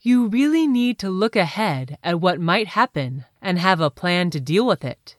You really need to look ahead at what might happen and have a plan to deal with it.